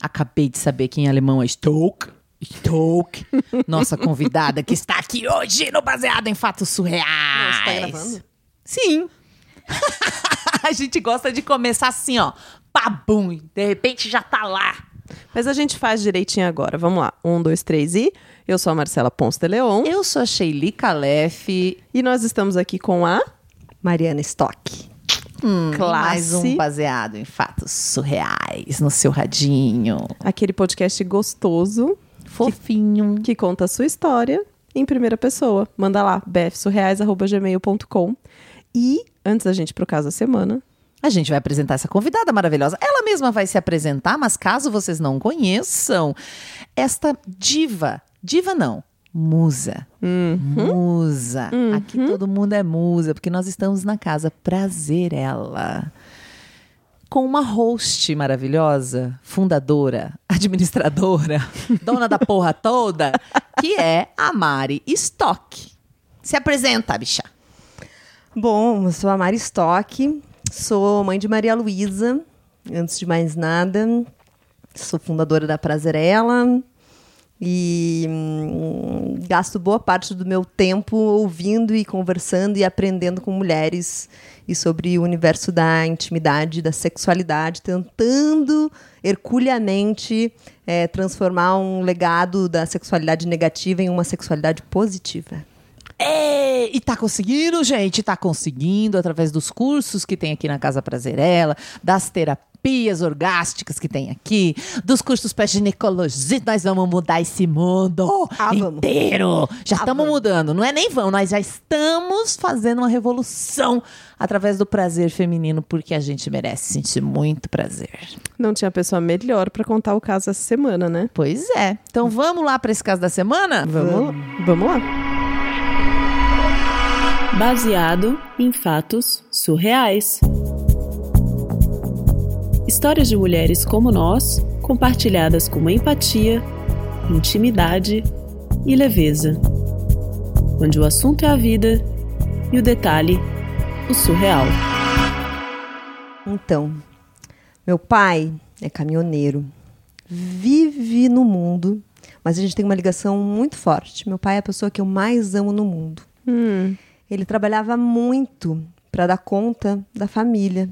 Acabei de saber que em alemão é Stoke. Stoke, nossa convidada que está aqui hoje no Baseado em Fatos Surreais. Você tá gravando? Sim. a gente gosta de começar assim, ó. Pabum, de repente já tá lá. Mas a gente faz direitinho agora. Vamos lá. Um, dois, três e. Eu sou a Marcela Ponce de Leon. Eu sou a Sheili Calef. E nós estamos aqui com a Mariana Stock. Hum, Classe. Mais um baseado em fatos surreais no seu radinho. aquele podcast gostoso Fofinho. que conta a sua história em primeira pessoa. Manda lá, bfsurreais.gmail.com. E antes da gente ir pro caso da semana, A gente vai apresentar essa convidada maravilhosa. Ela mesma vai se apresentar, mas caso vocês não conheçam, esta diva, diva não, musa. Musa. Aqui todo mundo é musa, porque nós estamos na casa Prazerela. Com uma host maravilhosa, fundadora, administradora, dona da porra toda, que é a Mari Stock. Se apresenta, bicha. Bom, eu sou a Mari Stock, sou mãe de Maria Luísa. Antes de mais nada, sou fundadora da Prazerela e hum, gasto boa parte do meu tempo ouvindo e conversando e aprendendo com mulheres e sobre o universo da intimidade, da sexualidade, tentando herculeamente eh, transformar um legado da sexualidade negativa em uma sexualidade positiva. É, e tá conseguindo, gente, tá conseguindo através dos cursos que tem aqui na Casa Prazerela, das terapias orgásticas que tem aqui, dos cursos para ginecologia. Nós vamos mudar esse mundo Ah, vamos. inteiro. Já Ah, estamos vamos. mudando, não é nem vão, nós já estamos fazendo uma revolução através do prazer feminino, porque a gente merece sentir muito prazer. não tinha pessoa melhor pra contar o caso essa semana, né? Pois é. Então vamos lá para esse caso da semana? Vamos, vamos lá. Baseado em fatos surreais. Histórias de mulheres como nós, compartilhadas com empatia, intimidade e leveza. Onde o assunto é a vida e o detalhe, o surreal. Então, meu pai é caminhoneiro, vive no mundo, mas a gente tem uma ligação muito forte. Meu pai é a pessoa que eu mais amo no mundo. Ele trabalhava muito para dar conta da família.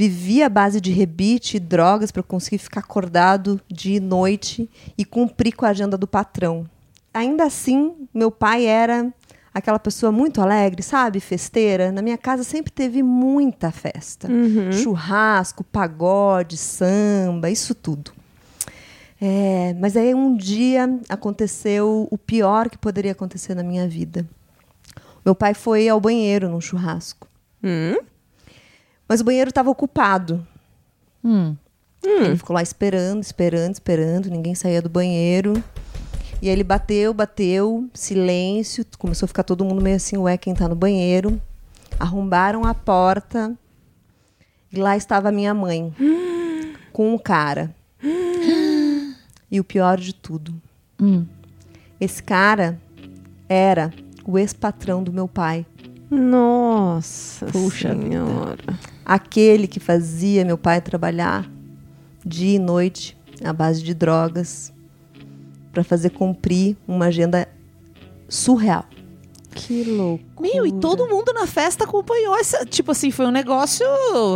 Vivia à base de rebite e drogas para conseguir ficar acordado dia e noite e cumprir com a agenda do patrão. Ainda assim, meu pai era aquela pessoa muito alegre, sabe? Festeira. Na minha casa sempre teve muita festa. Churrasco, pagode, samba, isso tudo. É, mas aí um dia aconteceu o pior que poderia acontecer na minha vida. Meu pai foi ao banheiro num churrasco. Mas o banheiro estava ocupado. Ele ficou lá esperando, esperando, esperando, ninguém saía do banheiro. E aí ele bateu, bateu, silêncio, começou a ficar todo mundo meio assim, ué, quem tá no banheiro? Arrombaram a porta e lá estava a minha mãe com um cara. E o pior de tudo, esse cara era o ex-patrão do meu pai. Nossa Puxa senhora. Aquele que fazia meu pai trabalhar dia e noite à base de drogas para fazer cumprir uma agenda surreal. Que louco. Meu, e todo mundo na festa acompanhou essa. Tipo assim, foi um negócio.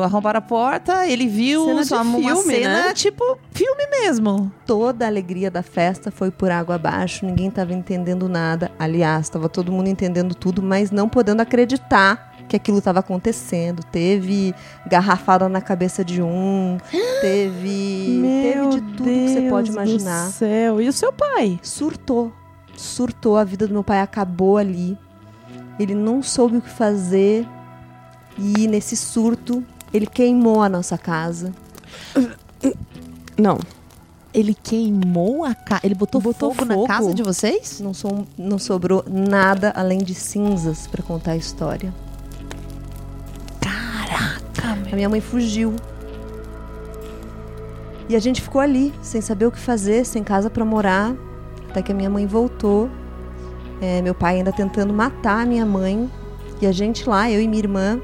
Arrombaram a porta, ele viu Cena só uma filme, cena, né? tipo, filme mesmo. Toda a alegria da festa foi por água abaixo, ninguém estava entendendo nada. Aliás, estava todo mundo entendendo tudo, mas não podendo acreditar que aquilo estava acontecendo. Teve garrafada na cabeça de um, teve, teve de tudo que você pode Deus imaginar. Do céu. E o seu pai? surtou. Surtou, a vida do meu pai acabou ali. Ele não soube o que fazer. E nesse surto, ele queimou a nossa casa. Não. Ele queimou a casa. Ele botou, Botou fogo, na fogo? casa de vocês? Não, som- não sobrou nada além de cinzas para contar a história. Caraca, A meu. minha mãe fugiu. E a gente ficou ali, sem saber o que fazer, sem casa para morar. Até que a minha mãe voltou. É, meu pai ainda tentando matar a minha mãe. E a gente lá, eu e minha irmã,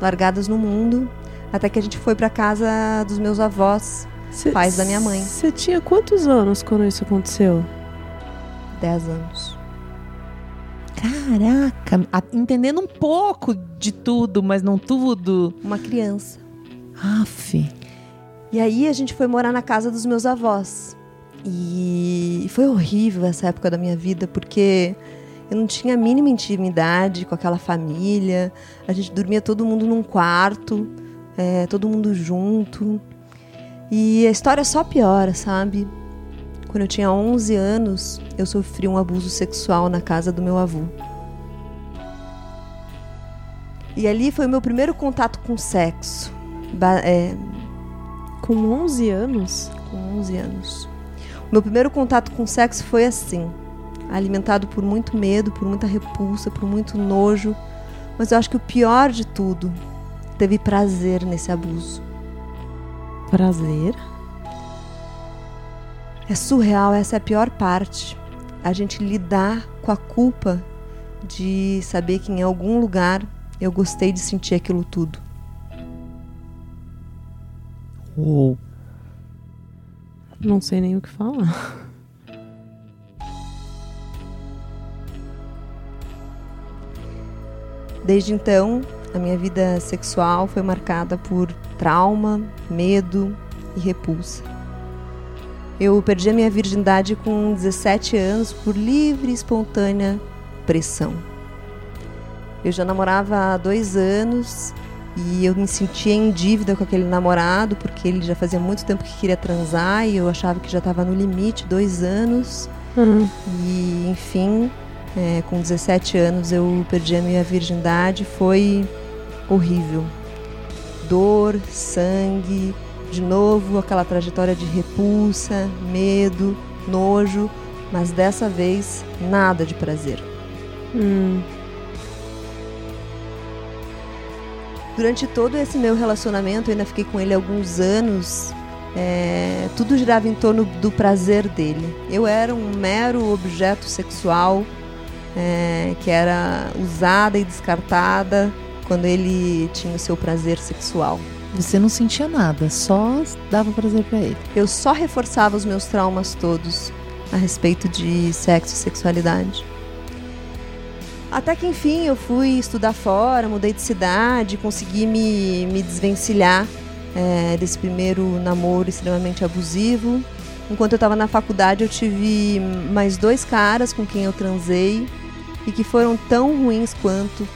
largadas no mundo. Até que a gente foi para casa dos meus avós. Cê- pais da minha mãe. Você tinha quantos anos quando isso aconteceu? 10 anos. Caraca, a- entendendo um pouco de tudo, mas não tudo. Uma criança. Aff. E aí a gente foi morar na casa dos meus avós. E foi horrível essa época da minha vida, porque eu não tinha a mínima intimidade com aquela família. A gente dormia todo mundo num quarto, é, todo mundo junto. E a história só piora, sabe? Quando eu tinha 11 anos, eu sofri um abuso sexual na casa do meu avô. E ali foi o meu primeiro contato com sexo. Ba- é, Com 11 anos? com 11 anos. O meu primeiro contato com sexo foi assim, alimentado por muito medo, por muita repulsa, por muito nojo, mas eu acho que o pior de tudo, teve prazer nesse abuso. Prazer? É surreal, essa é a pior parte. A gente lidar com a culpa de saber que em algum lugar eu gostei de sentir aquilo tudo. Uou. Não sei nem o que falar. Desde então, a minha vida sexual foi marcada por trauma, medo e repulsa. Eu perdi a minha virgindade com 17 anos por livre e espontânea pressão. Eu já namorava há dois anos e eu me sentia em dívida com aquele namorado porque ele já fazia muito tempo que queria transar e eu achava que já estava no limite, dois anos. Uhum. E, enfim, é, com 17 anos eu perdi a minha virgindade. Foi horrível. Dor, sangue, de novo aquela trajetória de repulsa, medo, nojo, mas dessa vez nada de prazer. Hum. Durante todo esse meu relacionamento, eu ainda fiquei com ele alguns anos. é, tudo girava em torno do prazer dele. Eu era um mero objeto sexual é, que era usada e descartada quando ele tinha o seu prazer sexual. Você não sentia nada, só dava prazer pra ele. Eu só reforçava os meus traumas todos a respeito de sexo e sexualidade. Até que enfim eu fui estudar fora, mudei de cidade, consegui me, me desvencilhar é, desse primeiro namoro extremamente abusivo. Enquanto eu estava na faculdade, eu tive mais dois caras com quem eu transei e que foram tão ruins quanto.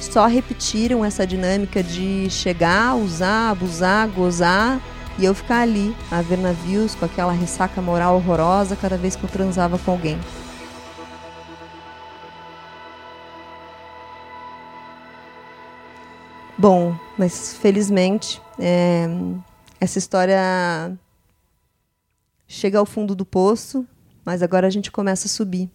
Só repetiram essa dinâmica de chegar, usar, abusar, gozar e eu ficar ali a ver navios com aquela ressaca moral horrorosa cada vez que eu transava com alguém. Bom, mas felizmente é, essa história chega ao fundo do poço, mas agora a gente começa a subir.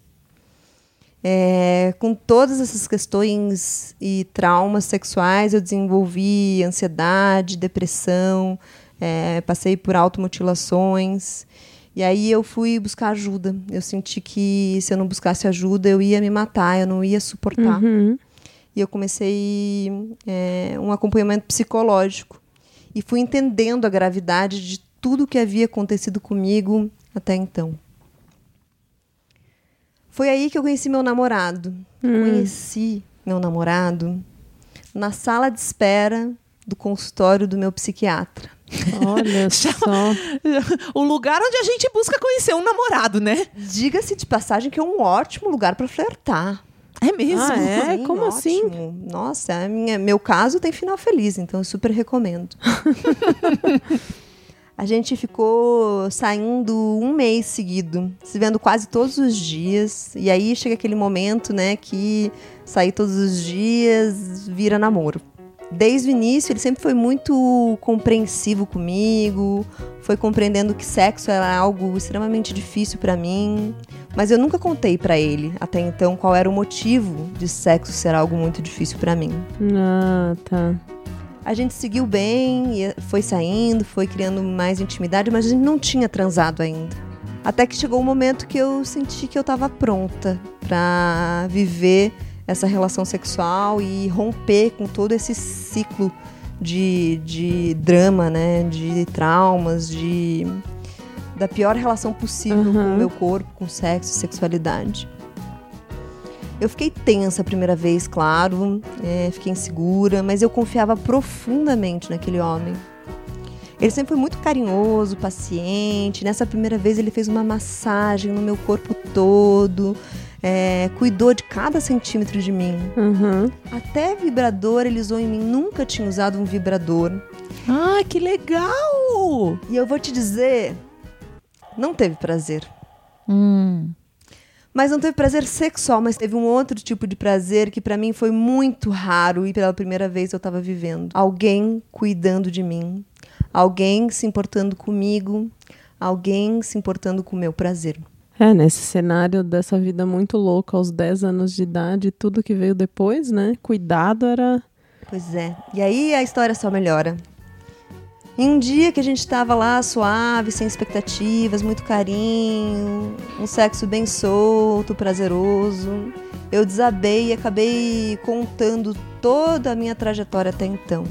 É, com todas essas questões e traumas sexuais, eu desenvolvi ansiedade, depressão, é, passei por automutilações. E aí eu fui buscar ajuda. Eu senti que se eu não buscasse ajuda, eu ia me matar, eu não ia suportar. Uhum. E eu comecei é, um acompanhamento psicológico. E fui entendendo a gravidade de tudo que havia acontecido comigo até então. Foi aí que eu conheci meu namorado. Conheci meu namorado na sala de espera do consultório do meu psiquiatra. Olha só. o lugar onde a gente busca conhecer um namorado, né? Diga-se de passagem que é um ótimo lugar para flertar. É mesmo? Ah, é? Sim, Como assim? ótimo. Nossa, a minha, meu caso tem final feliz, então eu super recomendo. a gente ficou saindo um mês seguido, se vendo quase todos os dias. E aí chega aquele momento, né, que sair todos os dias vira namoro. Desde o início, ele sempre foi muito compreensivo comigo, foi compreendendo que sexo era algo extremamente difícil para mim, mas eu nunca contei para ele até então qual era o motivo de sexo ser algo muito difícil para mim. Ah, tá. A gente seguiu bem, foi saindo, foi criando mais intimidade, mas a gente não tinha transado ainda. Até que chegou o um momento que eu senti que eu estava pronta para viver essa relação sexual e romper com todo esse ciclo de, de drama, né? De traumas, de da pior relação possível Uhum. com o meu corpo, com sexo e sexualidade. Eu fiquei tensa a primeira vez, claro, é, fiquei insegura, mas eu confiava profundamente naquele homem. Ele sempre foi muito carinhoso, paciente. Nessa primeira vez ele fez uma massagem no meu corpo todo, é, cuidou de cada centímetro de mim. Uhum. Até vibrador ele usou em mim. Nunca tinha usado um vibrador. Ah, que legal! E eu vou te dizer, não teve prazer. Hum. Mas não teve prazer sexual, mas teve um outro tipo de prazer que pra mim foi muito raro e pela primeira vez eu tava vivendo. Alguém cuidando de mim, alguém se importando comigo, alguém se importando com o meu prazer. É, nesse cenário dessa vida muito louca, aos 10 anos de idade, tudo que veio depois, né? Cuidado era. Pois é. E aí a história só melhora. Em um dia que a gente tava lá suave, sem expectativas, muito carinho, um sexo bem solto, prazeroso, eu desabei e acabei contando toda a minha trajetória até então.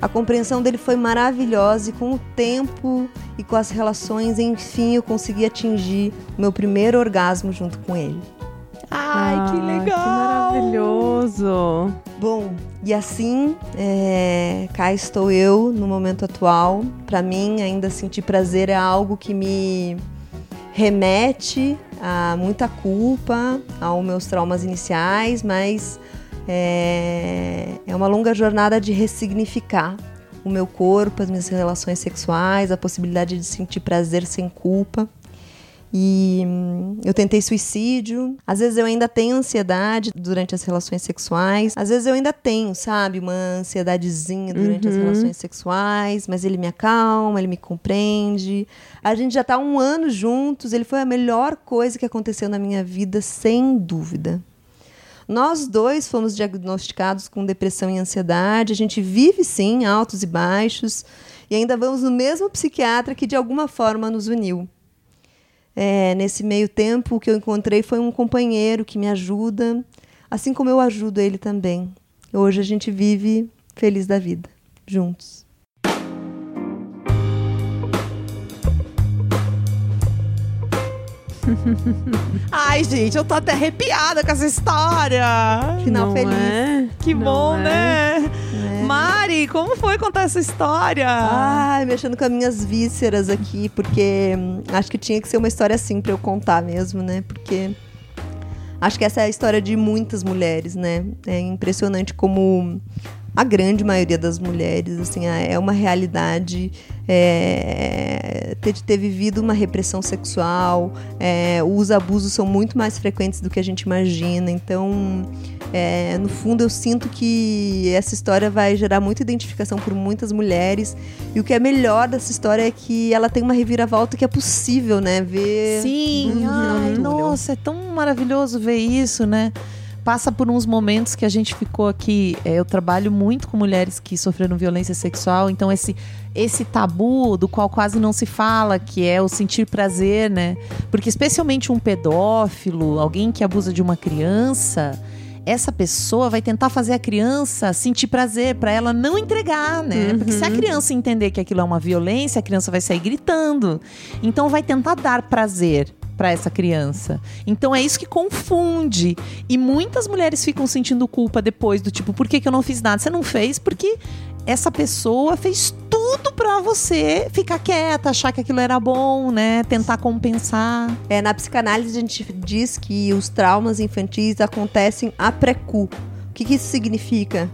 A compreensão dele foi maravilhosa e com o tempo e com as relações, enfim, eu consegui atingir o meu primeiro orgasmo junto com ele. Ai, que Ah, legal! Que maravilhoso! Bom, e assim, é, cá estou eu no momento atual. Para mim, ainda sentir prazer é algo que me remete a muita culpa, aos meus traumas iniciais, mas é, é uma longa jornada de ressignificar o meu corpo, as minhas relações sexuais, a possibilidade de sentir prazer sem culpa. E hum, eu tentei suicídio. Às vezes eu ainda tenho ansiedade durante as relações sexuais. Às vezes eu ainda tenho, sabe, uma ansiedadezinha durante as relações sexuais. Mas ele me acalma, ele me compreende. A gente já tá um ano juntos. Ele foi a melhor coisa que aconteceu na minha vida, sem dúvida. Nós dois fomos diagnosticados com depressão e ansiedade. A gente vive sim altos e baixos. E ainda vamos no mesmo psiquiatra que de alguma forma nos uniu. É, nesse meio tempo, o que eu encontrei foi um companheiro que me ajuda, assim como eu ajudo ele também. Hoje a gente vive feliz da vida, juntos. Ai, gente, eu tô até arrepiada com essa história. Final Não feliz. é? Que Não bom, é? né? Mari, como foi contar essa história? Ai, mexendo com as minhas vísceras aqui, porque hum, acho que tinha que ser uma história assim pra eu contar mesmo, né? Porque acho que essa é a história de muitas mulheres, né? É impressionante como a grande maioria das mulheres, assim, é uma realidade é, ter, ter vivido uma repressão sexual, é, os abusos são muito mais frequentes do que a gente imagina, então é, no fundo, eu sinto que essa história vai gerar muita identificação por muitas mulheres. E o que é melhor dessa história é que ela tem uma reviravolta que é possível, né? Ver. Sim, final ai, nossa, é tão maravilhoso ver isso, né? Passa por uns momentos que a gente ficou aqui. é, eu trabalho muito com mulheres que sofreram violência sexual, então esse esse tabu do qual quase não se fala, que é o sentir prazer, né? Porque especialmente um pedófilo, alguém que abusa de uma criança, essa pessoa vai tentar fazer a criança sentir prazer para ela não entregar, né? Porque se a criança entender que aquilo é uma violência, a criança vai sair gritando. Então vai tentar dar prazer para essa criança. Então é isso que confunde. E muitas mulheres ficam sentindo culpa depois do tipo, por que, que eu não fiz nada? Você não fez porque essa pessoa fez tudo para você ficar quieta, achar que aquilo era bom, né? Tentar compensar. É, na psicanálise, a gente diz que os traumas infantis acontecem a pré-cu. O que, que isso significa?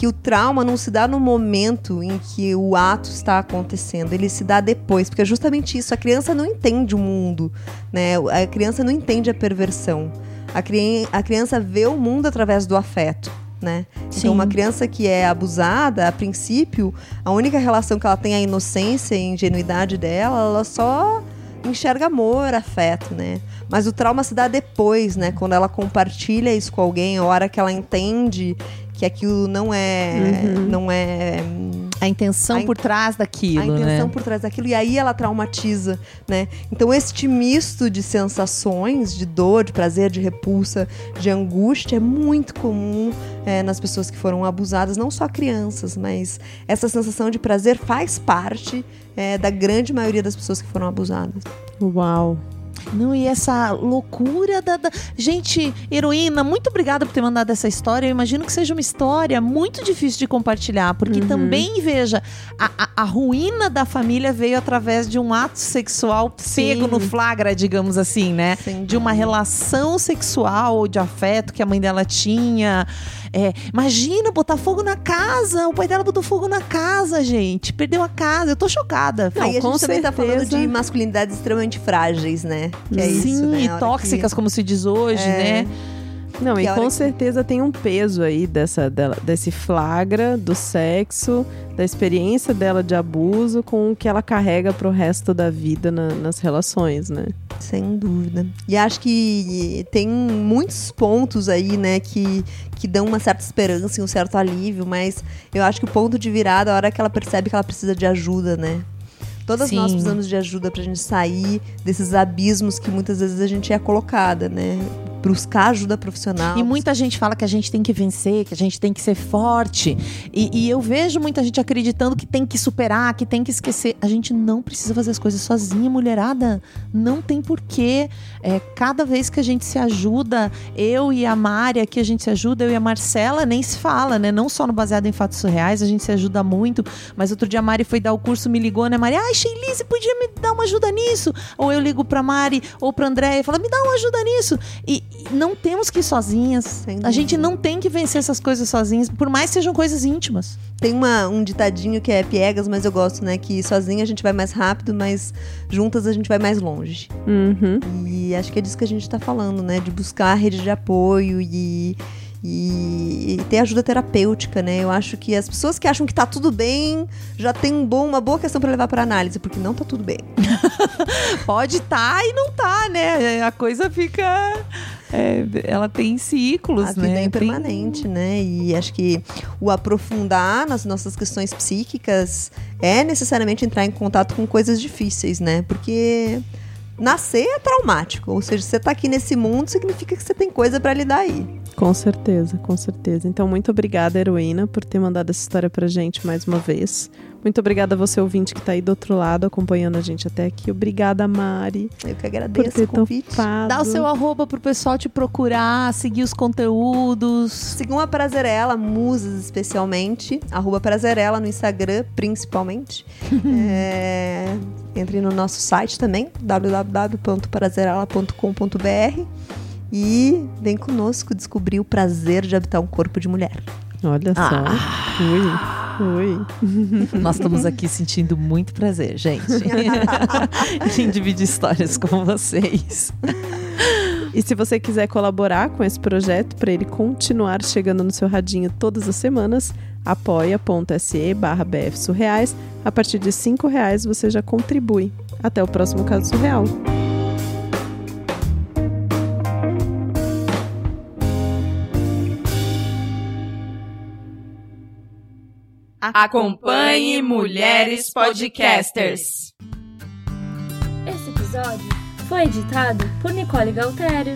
Que o trauma não se dá no momento em que o ato está acontecendo, ele se dá depois, porque é justamente isso. A criança não entende o mundo, né? A criança não entende a perversão. A, cri a criança vê o mundo através do afeto. Né? Sim. Então, uma criança que é abusada, a princípio, a única relação que ela tem é a inocência e a ingenuidade dela, ela só enxerga amor, afeto, né? Mas o trauma se dá depois, né? Quando ela compartilha isso com alguém, a hora que ela entende que aquilo não é, não é A intenção A in- por trás daquilo, a intenção né? por trás daquilo e aí ela traumatiza, né? Então este misto de sensações, de dor, de prazer, de repulsa, de angústia é muito comum é, nas pessoas que foram abusadas, não só crianças, mas essa sensação de prazer faz parte é, da grande maioria das pessoas que foram abusadas. Uau. Não, e essa loucura da, da- Gente, heroína, muito obrigada por ter mandado essa história. Eu imagino que seja uma história muito difícil de compartilhar, porque também, veja, a, a- a ruína da família veio através de um ato sexual pego no flagra, digamos assim, né? Sem de uma relação sexual ou de afeto que a mãe dela tinha. É, imagina botar fogo na casa. O pai dela botou fogo na casa, gente. Perdeu a casa. Eu tô chocada. Aí a gente também tá falando certeza. de masculinidades extremamente frágeis, né? Que é Sim, isso, né? e tóxicas, como se diz hoje, É. né? Não, e com que- certeza tem um peso aí dessa, dela, desse flagra do sexo, da experiência dela de abuso com o que ela carrega pro resto da vida na- nas relações, né? Sem dúvida. E acho que tem muitos pontos aí, né, que, que dão uma certa esperança e um certo alívio, mas eu acho que o ponto de virada é a hora que ela percebe que ela precisa de ajuda, né? Todas Sim. nós precisamos de ajuda pra gente sair desses abismos que muitas vezes a gente é colocada, né? Buscar ajuda profissional. E muita gente fala que a gente tem que vencer, que a gente tem que ser forte. E, e eu vejo muita gente acreditando que tem que superar, que tem que esquecer. A gente não precisa fazer as coisas sozinha, mulherada. Não tem porquê. É, cada vez que a gente se ajuda, eu e a Mari aqui, a gente se ajuda, eu e a Marcela, nem se fala, né? Não só no Baseado em Fatos Surreais, a gente se ajuda muito. Mas outro dia a Mari foi dar o curso, me ligou, né, Mari? Ai, Sheili, você podia me dar uma ajuda nisso? Ou eu ligo pra Mari ou pra André e falo, me dá uma ajuda nisso. E não temos que ir sozinhas. A gente não tem que vencer essas coisas sozinhas, por mais que sejam coisas íntimas. Tem uma, um ditadinho que é piegas, mas eu gosto, né? Que sozinha a gente vai mais rápido, mas juntas a gente vai mais longe. Uhum. E acho que é disso que a gente tá falando, né? De buscar a rede de apoio e, e, e ter ajuda terapêutica, né? Eu acho que as pessoas que acham que tá tudo bem já tem um bom, uma boa questão pra levar pra análise, porque não tá tudo bem. Pode estar e não tá, né? A coisa fica. É, ela tem ciclos, A vida né? é Tem- impermanente, né? E acho que o aprofundar nas nossas questões psíquicas é necessariamente entrar em contato com coisas difíceis, né? Porque nascer é traumático, ou seja, você tá aqui nesse mundo significa que você tem coisa pra lidar aí. Com certeza, com certeza. Então, muito obrigada, Heroína, por ter mandado essa história pra gente mais uma vez. Muito obrigada a você, ouvinte, que tá aí do outro lado, acompanhando a gente até aqui. Obrigada, Mari, Eu que por agradeço ter o convite. topado. Dá o seu arroba pro pessoal te procurar, seguir os conteúdos. Sigam a Prazerela, musas especialmente. Arroba Prazerela no Instagram, principalmente. é, entre no nosso site também, www.prazerela.com.br. E vem conosco descobrir o prazer de habitar um corpo de mulher. Olha só. Ah. Ui, ui. Nós estamos aqui sentindo muito prazer, gente, em dividir histórias com vocês. E se você quiser colaborar com esse projeto para ele continuar chegando no seu radinho todas as semanas, apoia.se barra BF Surreais. A partir de cinco reais você já contribui. Até o próximo caso surreal. Acompanhe Mulheres Podcasters. Esse episódio foi editado por Nicole Galtério.